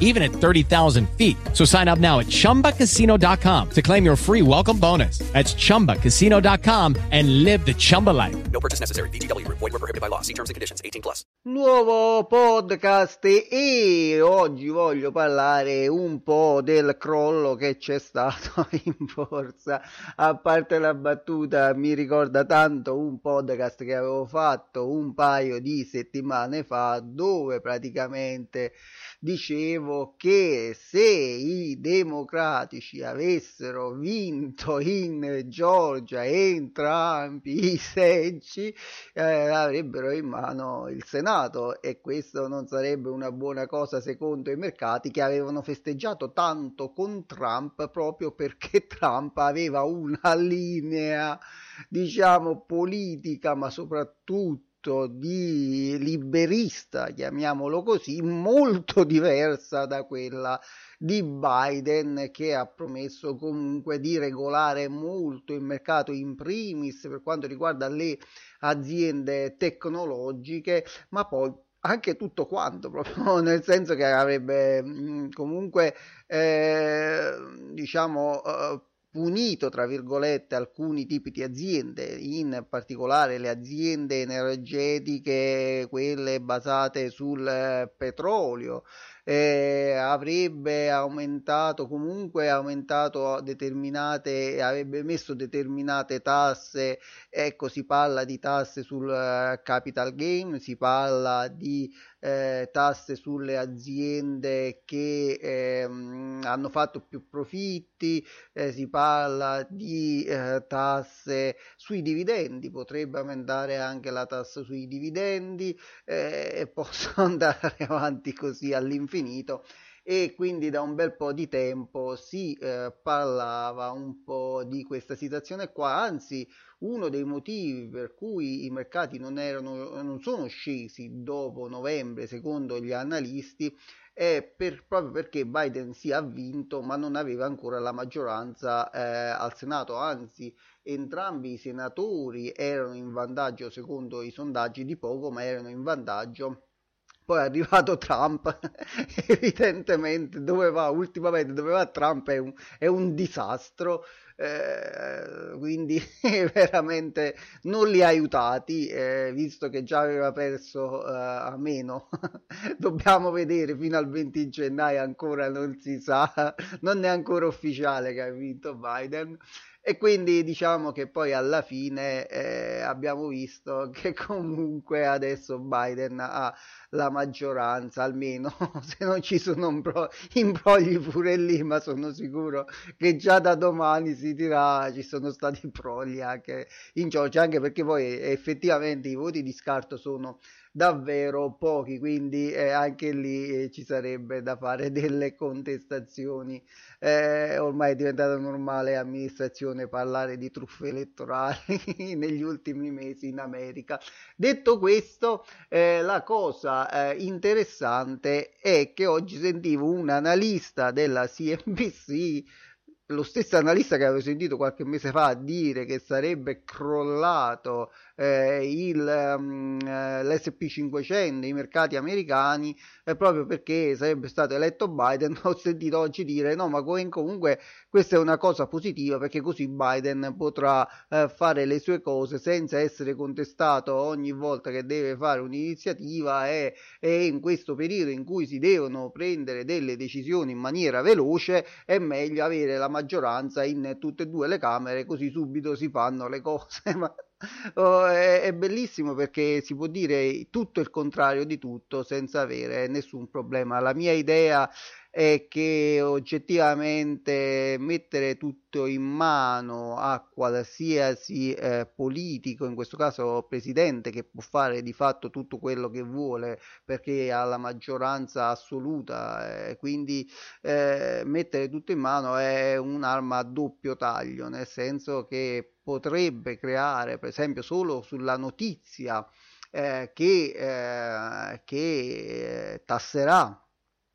even at 30,000 feet. So sign up now at ChumbaCasino.com to claim your free welcome bonus. That's ChumbaCasino.com and live the Chumba life. No purchase necessary. VGW. Void were prohibited by law. See terms and conditions. 18 plus. Nuovo podcast e oggi voglio parlare un po' del crollo che c'è stato in forza. A parte la battuta, mi ricorda tanto un podcast che avevo fatto un paio di settimane fa dove praticamente dicevo che se i democratici avessero vinto in Georgia entrambi i seggi eh, avrebbero in mano il Senato e questo non sarebbe una buona cosa secondo i mercati che avevano festeggiato tanto con Trump proprio perché Trump aveva una linea diciamo politica ma soprattutto di liberista, chiamiamolo così, molto diversa da quella di Biden che ha promesso comunque di regolare molto il mercato in primis per quanto riguarda le aziende tecnologiche, ma poi anche tutto quanto, proprio nel senso che avrebbe mm, comunque eh, diciamo eh, punito, tra virgolette, alcuni tipi di aziende, in particolare le aziende energetiche, quelle basate sul eh, petrolio, eh, avrebbe aumentato comunque aumentato determinate avrebbe messo determinate tasse. Ecco si parla di tasse sul uh, capital gain si parla di eh, tasse sulle aziende che eh, hanno fatto più profitti, eh, si parla di eh, tasse sui dividendi, potrebbe aumentare anche la tassa sui dividendi eh, e posso andare avanti così all'infinito e quindi da un bel po' di tempo si eh, parlava un po' di questa situazione qua, anzi uno dei motivi per cui i mercati non, erano, non sono scesi dopo novembre secondo gli analisti è per, proprio perché Biden si ha vinto ma non aveva ancora la maggioranza eh, al Senato, anzi entrambi i senatori erano in vantaggio secondo i sondaggi di poco ma erano in vantaggio poi è arrivato Trump, evidentemente dove va, ultimamente dove va Trump è un, è un disastro, eh, quindi veramente non li ha aiutati, eh, visto che già aveva perso eh, a meno. Dobbiamo vedere fino al 20 gennaio, ancora non si sa, non è ancora ufficiale che ha vinto Biden e quindi diciamo che poi alla fine eh, abbiamo visto che comunque adesso Biden ha la maggioranza, almeno se non ci sono imbrogli pure lì, ma sono sicuro che già da domani si dirà ci sono stati brogli anche in Georgia, anche perché poi effettivamente i voti di scarto sono davvero pochi, quindi eh, anche lì eh, ci sarebbe da fare delle contestazioni. Eh, ormai è diventata normale amministrazione parlare di truffe elettorali negli ultimi mesi in America. Detto questo, eh, la cosa eh, interessante è che oggi sentivo un analista della CNBC lo stesso analista che avevo sentito qualche mese fa dire che sarebbe crollato il, um, l'SP500, i mercati americani, proprio perché sarebbe stato eletto Biden, ho sentito oggi dire no, ma comunque questa è una cosa positiva perché così Biden potrà eh, fare le sue cose senza essere contestato ogni volta che deve fare un'iniziativa e, e in questo periodo in cui si devono prendere delle decisioni in maniera veloce è meglio avere la maggioranza in tutte e due le Camere, così subito si fanno le cose. Oh, è, è, bellissimo perché si può dire tutto il contrario di tutto senza avere nessun problema. La mia idea è che oggettivamente mettere tutto in mano a qualsiasi eh, politico, in questo caso presidente, che può fare di fatto tutto quello che vuole perché ha la maggioranza assoluta, eh, quindi eh, mettere tutto in mano è un'arma a doppio taglio, nel senso che potrebbe creare, per esempio, solo sulla notizia eh, che, eh, che tasserà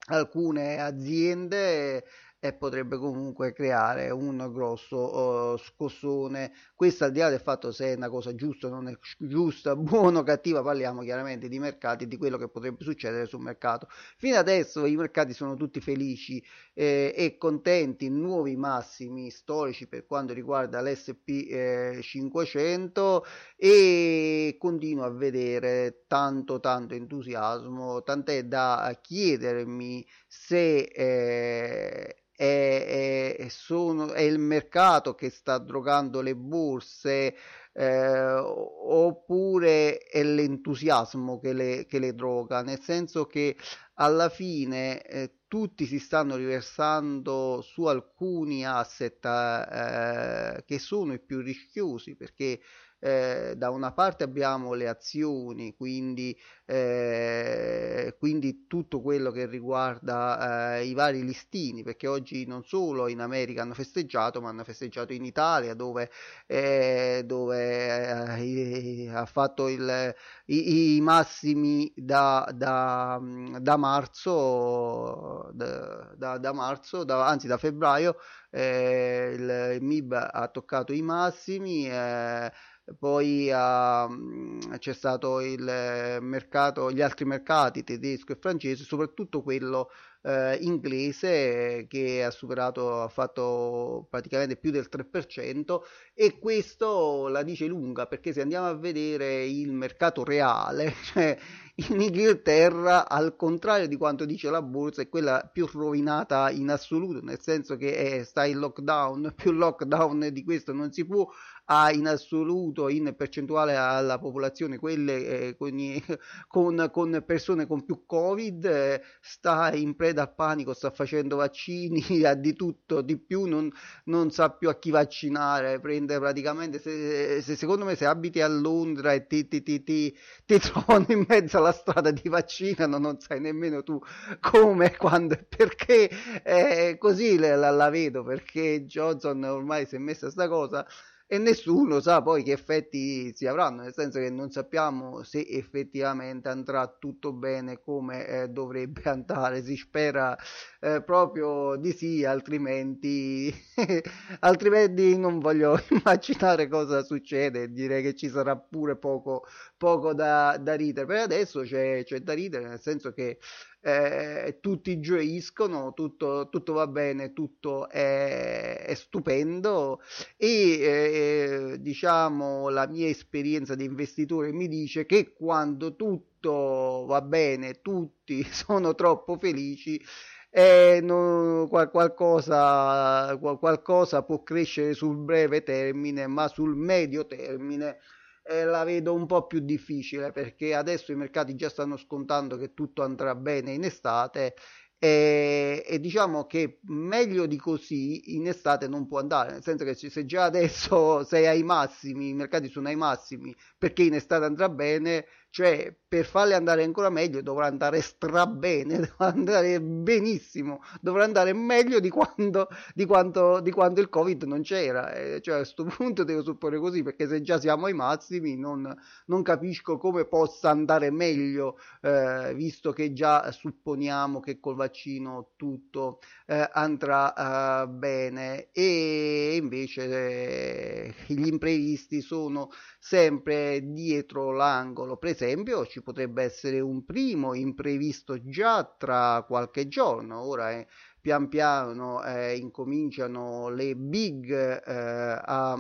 alcune aziende e potrebbe comunque creare un grosso uh, scossone. Questo al di là del fatto se è una cosa giusta o non è giusta, buona o cattiva, parliamo chiaramente di mercati, di quello che potrebbe succedere sul mercato. Fino adesso i mercati sono tutti felici eh, e contenti, nuovi massimi storici per quanto riguarda l'SP eh, 500 e continuo a vedere tanto tanto entusiasmo, tant'è da chiedermi se eh, è, è, sono, è il mercato che sta drogando le borse eh, oppure è l'entusiasmo che le, che le, droga, nel senso che alla fine eh, tutti si stanno riversando su alcuni asset eh, che sono i più rischiosi perché eh, da una parte abbiamo le azioni, quindi, eh, quindi tutto quello che riguarda eh, i vari listini, perché oggi non solo in America hanno festeggiato, ma hanno festeggiato in Italia dove, eh, dove eh, ha fatto il, i, i, massimi da, da, da marzo, da, da marzo anzi da febbraio, eh, il, il MIB ha toccato i massimi. Eh, poi uh, c'è stato il mercato, gli altri mercati tedesco e francese, soprattutto quello uh, inglese che ha superato, ha fatto praticamente più del 3% e questo la dice lunga perché se andiamo a vedere il mercato reale, cioè in Inghilterra al contrario di quanto dice la borsa è quella più rovinata in assoluto, nel senso che è, sta in lockdown, più lockdown di questo non si può ha in assoluto in percentuale alla popolazione quelle eh, con, con, persone con più covid eh, sta in preda al panico sta facendo vaccini ha di tutto di più non, non sa più a chi vaccinare prende praticamente se, se, secondo me se abiti a Londra e ti, ti, ti, ti, ti trovano in mezzo alla strada ti vaccinano non sai nemmeno tu come quando e perché eh, così la, la, vedo perché Johnson ormai si è messa sta cosa e nessuno sa poi che effetti si avranno, nel senso che non sappiamo se effettivamente andrà tutto bene come eh, dovrebbe andare, si spera eh, proprio di sì, altrimenti, altrimenti non voglio immaginare cosa succede, direi che ci sarà pure poco, poco da, da ridere, per adesso c'è, c'è da ridere, nel senso che eh, tutti gioiscono, tutto, tutto, va bene, tutto è, è stupendo. E eh, diciamo la mia esperienza di investitore mi dice che quando tutto va bene, tutti sono troppo felici, eh, non, qualcosa, qualcosa può crescere sul breve termine, ma sul medio termine eh, la vedo un po' più difficile perché adesso i mercati già stanno scontando che tutto andrà bene in estate e, e, diciamo che meglio di così in estate non può andare, nel senso che se già adesso sei ai massimi, i mercati sono ai massimi perché in estate andrà bene, cioè per farle andare ancora meglio dovrà andare strabene, dovrà andare benissimo, dovrà andare meglio di quando, di quanto, di quando il Covid non c'era. Eh, cioè a questo punto devo supporre così, perché se già siamo ai massimi non, non capisco come possa andare meglio, eh, visto che già supponiamo che col vaccino tutto eh, andrà eh, bene e invece eh, gli imprevisti sono sempre dietro l'angolo. Per esempio, ci potrebbe essere un primo imprevisto già tra qualche giorno. Ora eh, pian piano eh, incominciano le big eh, a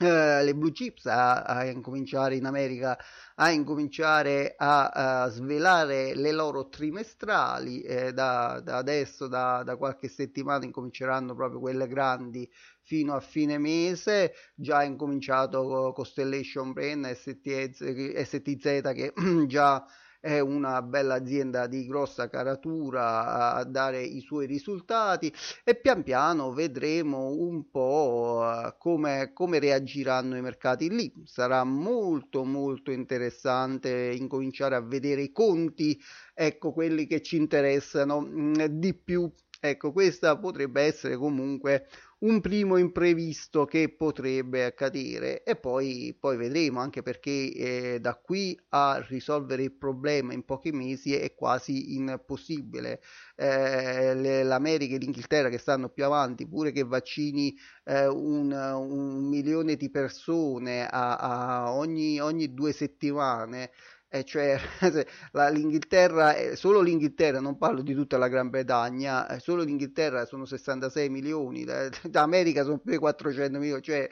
Uh, le blue chips a, a, incominciare in America a incominciare a, a svelare le loro trimestrali eh, da, da, adesso da, da, qualche settimana incominceranno proprio quelle grandi fino a fine mese. Già ha incominciato Constellation Brain STZ, STZ che già è una bella azienda di grossa caratura a dare i suoi risultati e pian piano vedremo un po' eh, come, come reagiranno i mercati lì. Sarà molto molto interessante incominciare a vedere i conti, ecco quelli che ci interessano mm, di più. Ecco, questa potrebbe essere comunque un primo imprevisto che potrebbe accadere e poi, poi vedremo anche perché eh, da qui a risolvere il problema in pochi mesi è quasi impossibile. Eh, l'America e l'Inghilterra che stanno più avanti pure che vaccini eh, un, un, milione di persone a, a ogni, ogni due settimane e cioè la, l'Inghilterra, solo l'Inghilterra, non parlo di tutta la Gran Bretagna, eh, solo l'Inghilterra sono 66 milioni, l'America sono più di 400 milioni, cioè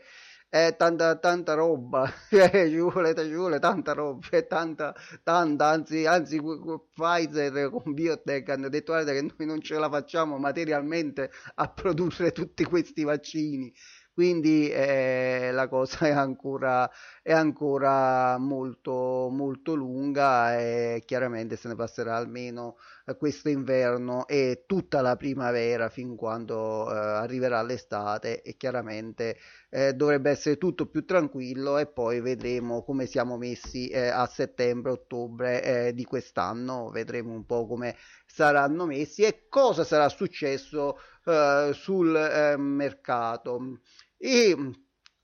è tanta, tanta roba, cioè, ci, vuole, ci vuole tanta roba, è tanta, tanta, anzi, anzi Pfizer con Biotech hanno detto guarda che noi non ce la facciamo materialmente a produrre tutti questi vaccini quindi eh, la cosa è ancora, è ancora molto, molto lunga e chiaramente se ne passerà almeno questo inverno e tutta la primavera fin quando eh, arriverà l'estate e chiaramente eh, dovrebbe essere tutto più tranquillo e poi vedremo come siamo messi eh, a settembre ottobre eh, di quest'anno. Vedremo un po' come saranno messi e cosa sarà successo eh, sul eh, mercato. E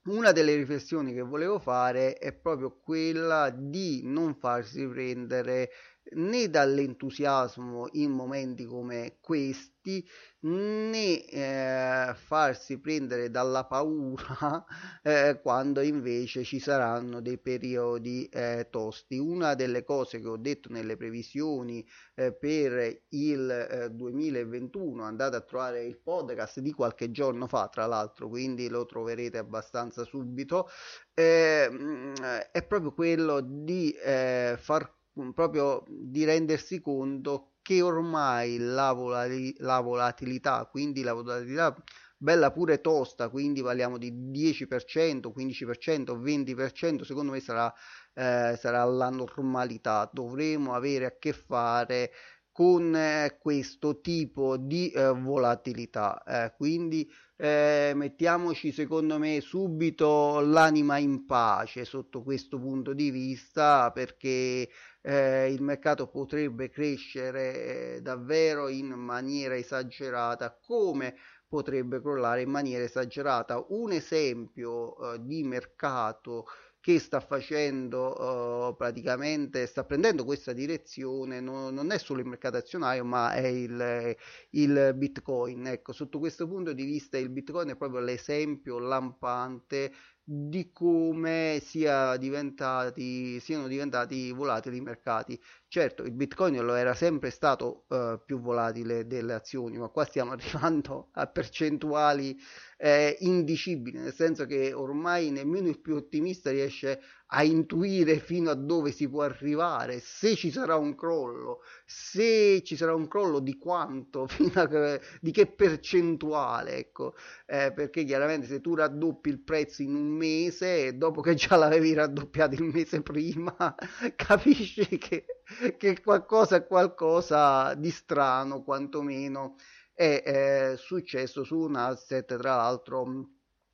una delle riflessioni che volevo fare è proprio quella di non farsi prendere né dall'entusiasmo in momenti come questi né eh, farsi prendere dalla paura eh, quando invece ci saranno dei periodi eh, tosti. Una delle cose che ho detto nelle previsioni eh, per il 2021, eh, andate a trovare il podcast di qualche giorno fa, tra l'altro, quindi lo troverete abbastanza subito, ehm, è proprio quello di eh, far proprio di rendersi conto che ormai la, volati- la volatilità, quindi la volatilità bella pure tosta, quindi parliamo di 10%, 15%, 20%, secondo me sarà, eh, sarà la normalità. Dovremo avere a che fare con eh, questo tipo di eh, volatilità. Eh, quindi eh, mettiamoci secondo me subito l'anima in pace sotto questo punto di vista perché eh, il mercato potrebbe crescere eh, davvero in maniera esagerata. Come potrebbe crollare in maniera esagerata? Un esempio eh, di mercato che sta facendo uh, praticamente sta prendendo questa direzione non, non, è solo il mercato azionario ma è il, il bitcoin. Ecco sotto questo punto di vista il bitcoin è proprio l'esempio lampante di come sia diventati, siano diventati volatili i mercati. Certo, il Bitcoin lo era sempre stato uh, più volatile delle azioni, ma qua stiamo arrivando a percentuali eh, indicibili, nel senso che ormai nemmeno il più ottimista riesce a intuire fino a dove si può arrivare, se ci sarà un crollo, se ci sarà un crollo di quanto, fino a che, di che percentuale, ecco, eh, perché chiaramente se tu raddoppi il prezzo in un mese, dopo che già l'avevi raddoppiato il mese prima, capisci che, che qualcosa qualcosa di strano, quantomeno. È eh, successo su un asset, tra l'altro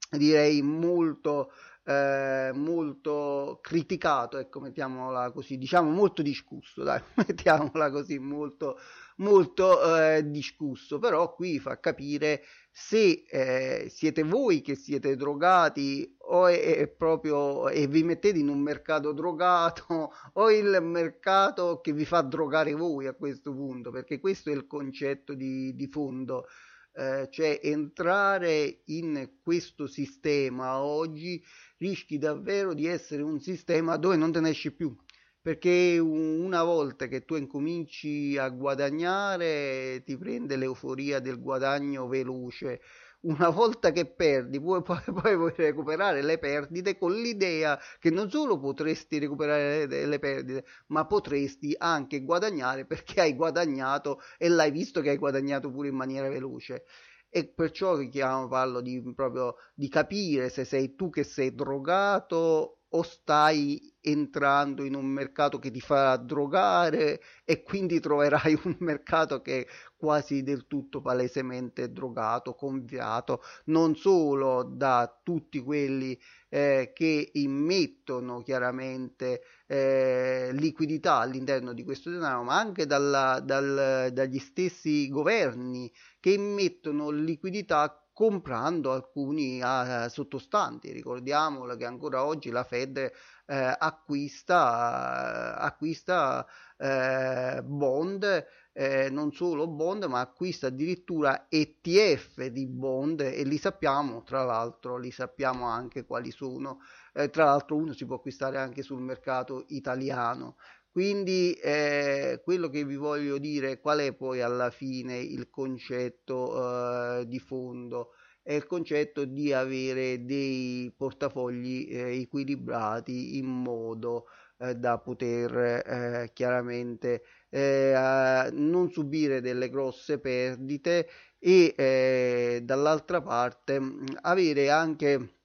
direi molto eh, molto criticato, ecco, mettiamola così, diciamo molto discusso, dai, mettiamola così, molto, molto eh, discusso, però qui fa capire se eh, siete voi che siete drogati o è, è, proprio e vi mettete in un mercato drogato o il mercato che vi fa drogare voi a questo punto, perché questo è il concetto di, di fondo. Eh, cioè entrare in questo sistema oggi rischi davvero di essere un sistema dove non te ne esci più perché una volta che tu incominci a guadagnare ti prende l'euforia del guadagno veloce. Una volta che perdi puoi, poi, puoi recuperare le perdite con l'idea che non solo potresti recuperare le, le, perdite ma potresti anche guadagnare perché hai guadagnato e l'hai visto che hai guadagnato pure in maniera veloce. E perciò richiamo parlo di proprio di capire se sei tu che sei drogato o stai entrando in un mercato che ti farà drogare e quindi troverai un mercato che è quasi del tutto palesemente drogato, conviato, non solo da tutti quelli eh, che immettono chiaramente eh, liquidità all'interno di questo denaro, ma anche dalla, dal, dagli stessi governi che immettono liquidità comprando alcuni uh, sottostanti. Ricordiamolo che ancora oggi la Fed eh, acquista, uh, acquista eh, bond, eh, non solo bond, ma acquista addirittura ETF di bond e li sappiamo, tra l'altro, li sappiamo anche quali sono. Tra l'altro uno si può acquistare anche sul mercato italiano. Quindi eh, quello che vi voglio dire, qual è poi alla fine il concetto eh, di fondo? È il concetto di avere dei portafogli eh, equilibrati in modo eh, da poter eh, chiaramente eh, non subire delle grosse perdite e dall'altra parte avere anche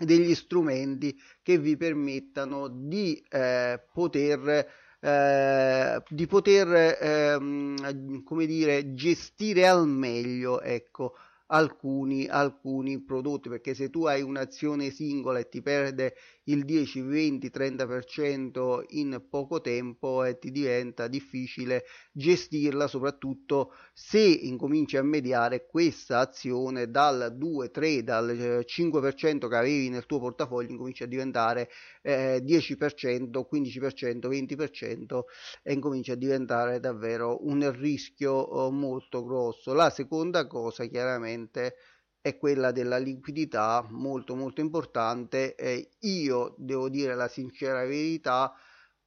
degli strumenti che vi permettano di poter eh, di poter ehm, come dire gestire al meglio ecco alcuni, alcuni prodotti perché se tu hai un'azione singola e ti perde il 10, 20, 30% in poco tempo e ti diventa difficile gestirla soprattutto se incominci a mediare questa azione dal 2, 3, dal 5% eh, che avevi nel tuo portafoglio incomincia a diventare eh, 10%, 15%, 20% e incomincia a diventare davvero un rischio oh, molto grosso. La seconda cosa chiaramente è quella della liquidità molto molto importante e io devo dire la sincera verità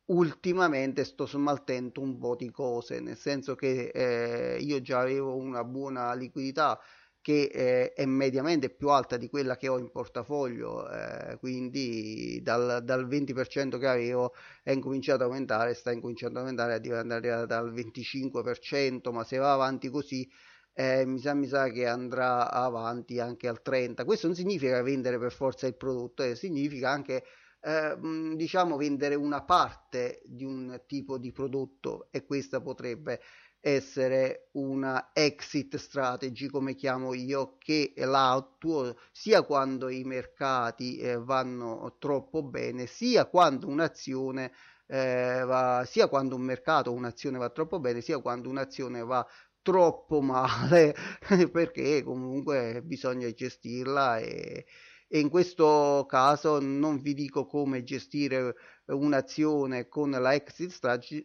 ultimamente sto smaltendo un po' di cose nel senso che eh, io già avevo una buona liquidità che eh, è mediamente più alta di quella che ho in portafoglio, eh, quindi dal, dal, 20% che avevo è incominciato ad aumentare, sta incominciando ad aumentare a diventare dal 25%, ma se va avanti così eh, mi, sa, mi sa che andrà avanti anche al 30%. Questo non significa vendere per forza il prodotto, eh, significa anche eh, diciamo vendere una parte di un tipo di prodotto e questa potrebbe essere una exit strategy come chiamo io che la attuo sia quando i mercati eh, vanno troppo bene sia quando un'azione eh, va sia quando un mercato un'azione va troppo bene sia quando un'azione va troppo male perché comunque bisogna gestirla e, e in questo caso non vi dico come gestire un'azione con la exit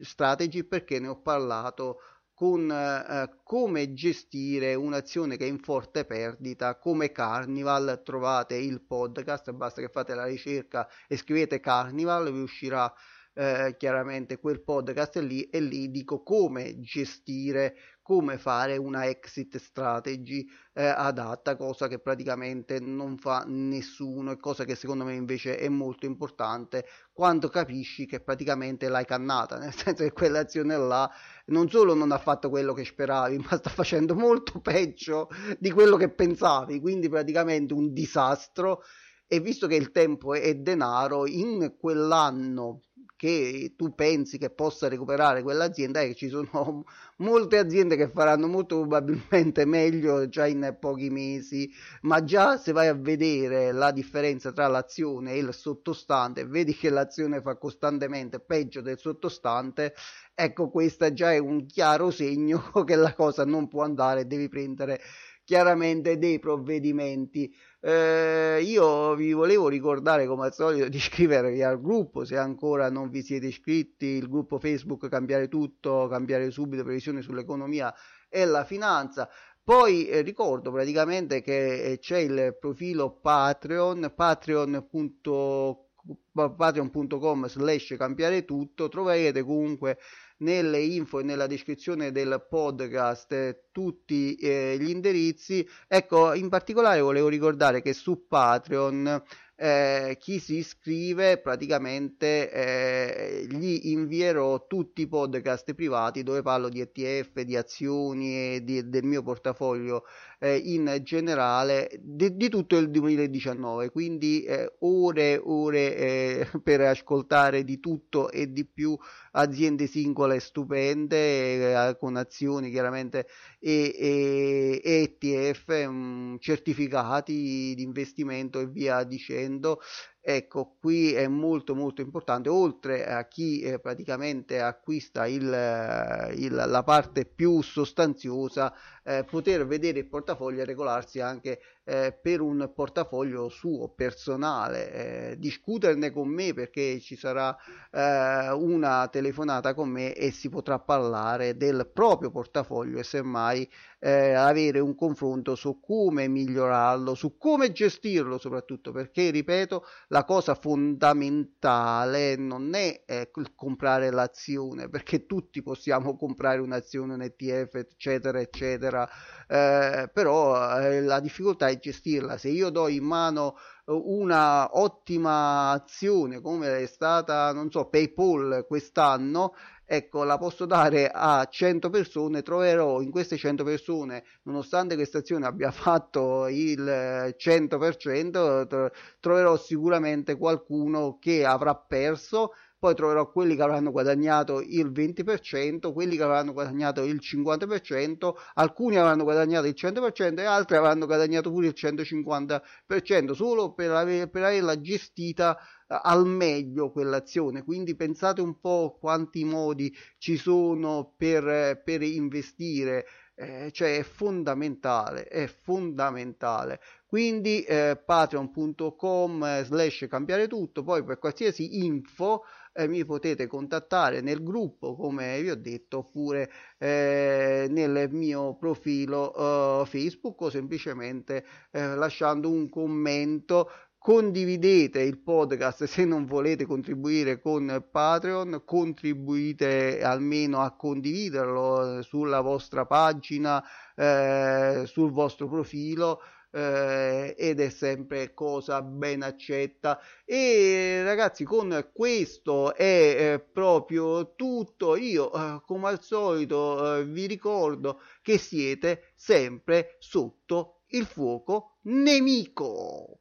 strategy perché ne ho parlato con eh, come gestire un'azione che è in forte perdita come Carnival trovate il podcast basta che fate la ricerca e scrivete Carnival vi uscirà eh, chiaramente quel podcast lì e lì dico come gestire come fare una exit strategy eh, adatta cosa che praticamente non fa nessuno e cosa che secondo me invece è molto importante quando capisci che praticamente l'hai cannata nel senso che quell'azione là non solo non ha fatto quello che speravi ma sta facendo molto peggio di quello che pensavi quindi praticamente un disastro. E visto che il tempo è denaro in quell'anno che tu pensi che possa recuperare quell'azienda è che ci sono molte aziende che faranno molto probabilmente meglio già in pochi mesi, ma già se vai a vedere la differenza tra l'azione e il sottostante, vedi che l'azione fa costantemente peggio del sottostante, ecco questo già è un chiaro segno che la cosa non può andare, devi prendere chiaramente dei provvedimenti. Eh, io vi volevo ricordare come al solito di iscrivervi al gruppo se ancora non vi siete iscritti, il gruppo Facebook Cambiare Tutto, Cambiare Subito, Previsione sull'economia e la finanza. Poi eh, ricordo praticamente che eh, c'è il profilo Patreon, patreon.com patreon.com slash cambiare tutto troverete comunque nelle info e nella descrizione del podcast eh, tutti eh, gli indirizzi. Ecco, in particolare volevo ricordare che su Patreon eh, chi si iscrive praticamente eh, gli invierò tutti i podcast privati dove parlo di ETF, di azioni e di, del mio portafoglio eh, in generale di, di, tutto il 2019 quindi eh, ore ore eh, per ascoltare di tutto e di più aziende singole stupende eh, con azioni chiaramente e, e, e ETF mh, certificati di investimento e via dicendo Ecco, qui è molto molto importante, oltre a chi eh, praticamente acquista il, eh, il, la parte più sostanziosa, eh, poter vedere il portafoglio e regolarsi anche eh, per un portafoglio suo personale, eh, discuterne con me perché ci sarà eh, una telefonata con me e si potrà parlare del proprio portafoglio e semmai avere un confronto su come migliorarlo, su come gestirlo soprattutto perché ripeto la cosa fondamentale non è eh, comprare l'azione, perché tutti possiamo comprare un'azione, un ETF, eccetera, eccetera, eh, però eh, la difficoltà è gestirla. Se io do in mano eh, una ottima azione come è stata, non so, PayPal quest'anno, ecco, la posso dare a 100 persone, troverò in queste 100 persone, nonostante questa azione abbia fatto il 100%, troverò sicuramente qualcuno che avrà perso poi troverò quelli che avranno guadagnato il 20%, quelli che avranno guadagnato il 50%, alcuni avranno guadagnato il 100% e altri avranno guadagnato pure il 150% solo per, aver, per averla gestita eh, al meglio quell'azione. Quindi pensate un po' quanti modi ci sono per, per investire. Eh, cioè è fondamentale, è fondamentale. Quindi eh, patreon.com slash cambiare tutto, poi per qualsiasi info eh, mi potete contattare nel gruppo come vi ho detto oppure eh, nel mio profilo eh, Facebook o semplicemente eh, lasciando un commento. Condividete il podcast se non volete contribuire con Patreon, contribuite almeno a condividerlo sulla vostra pagina, eh, sul vostro profilo eh, ed è sempre cosa ben accetta. E ragazzi con questo è eh, proprio tutto. Io eh, come al solito eh, vi ricordo che siete sempre sotto il fuoco nemico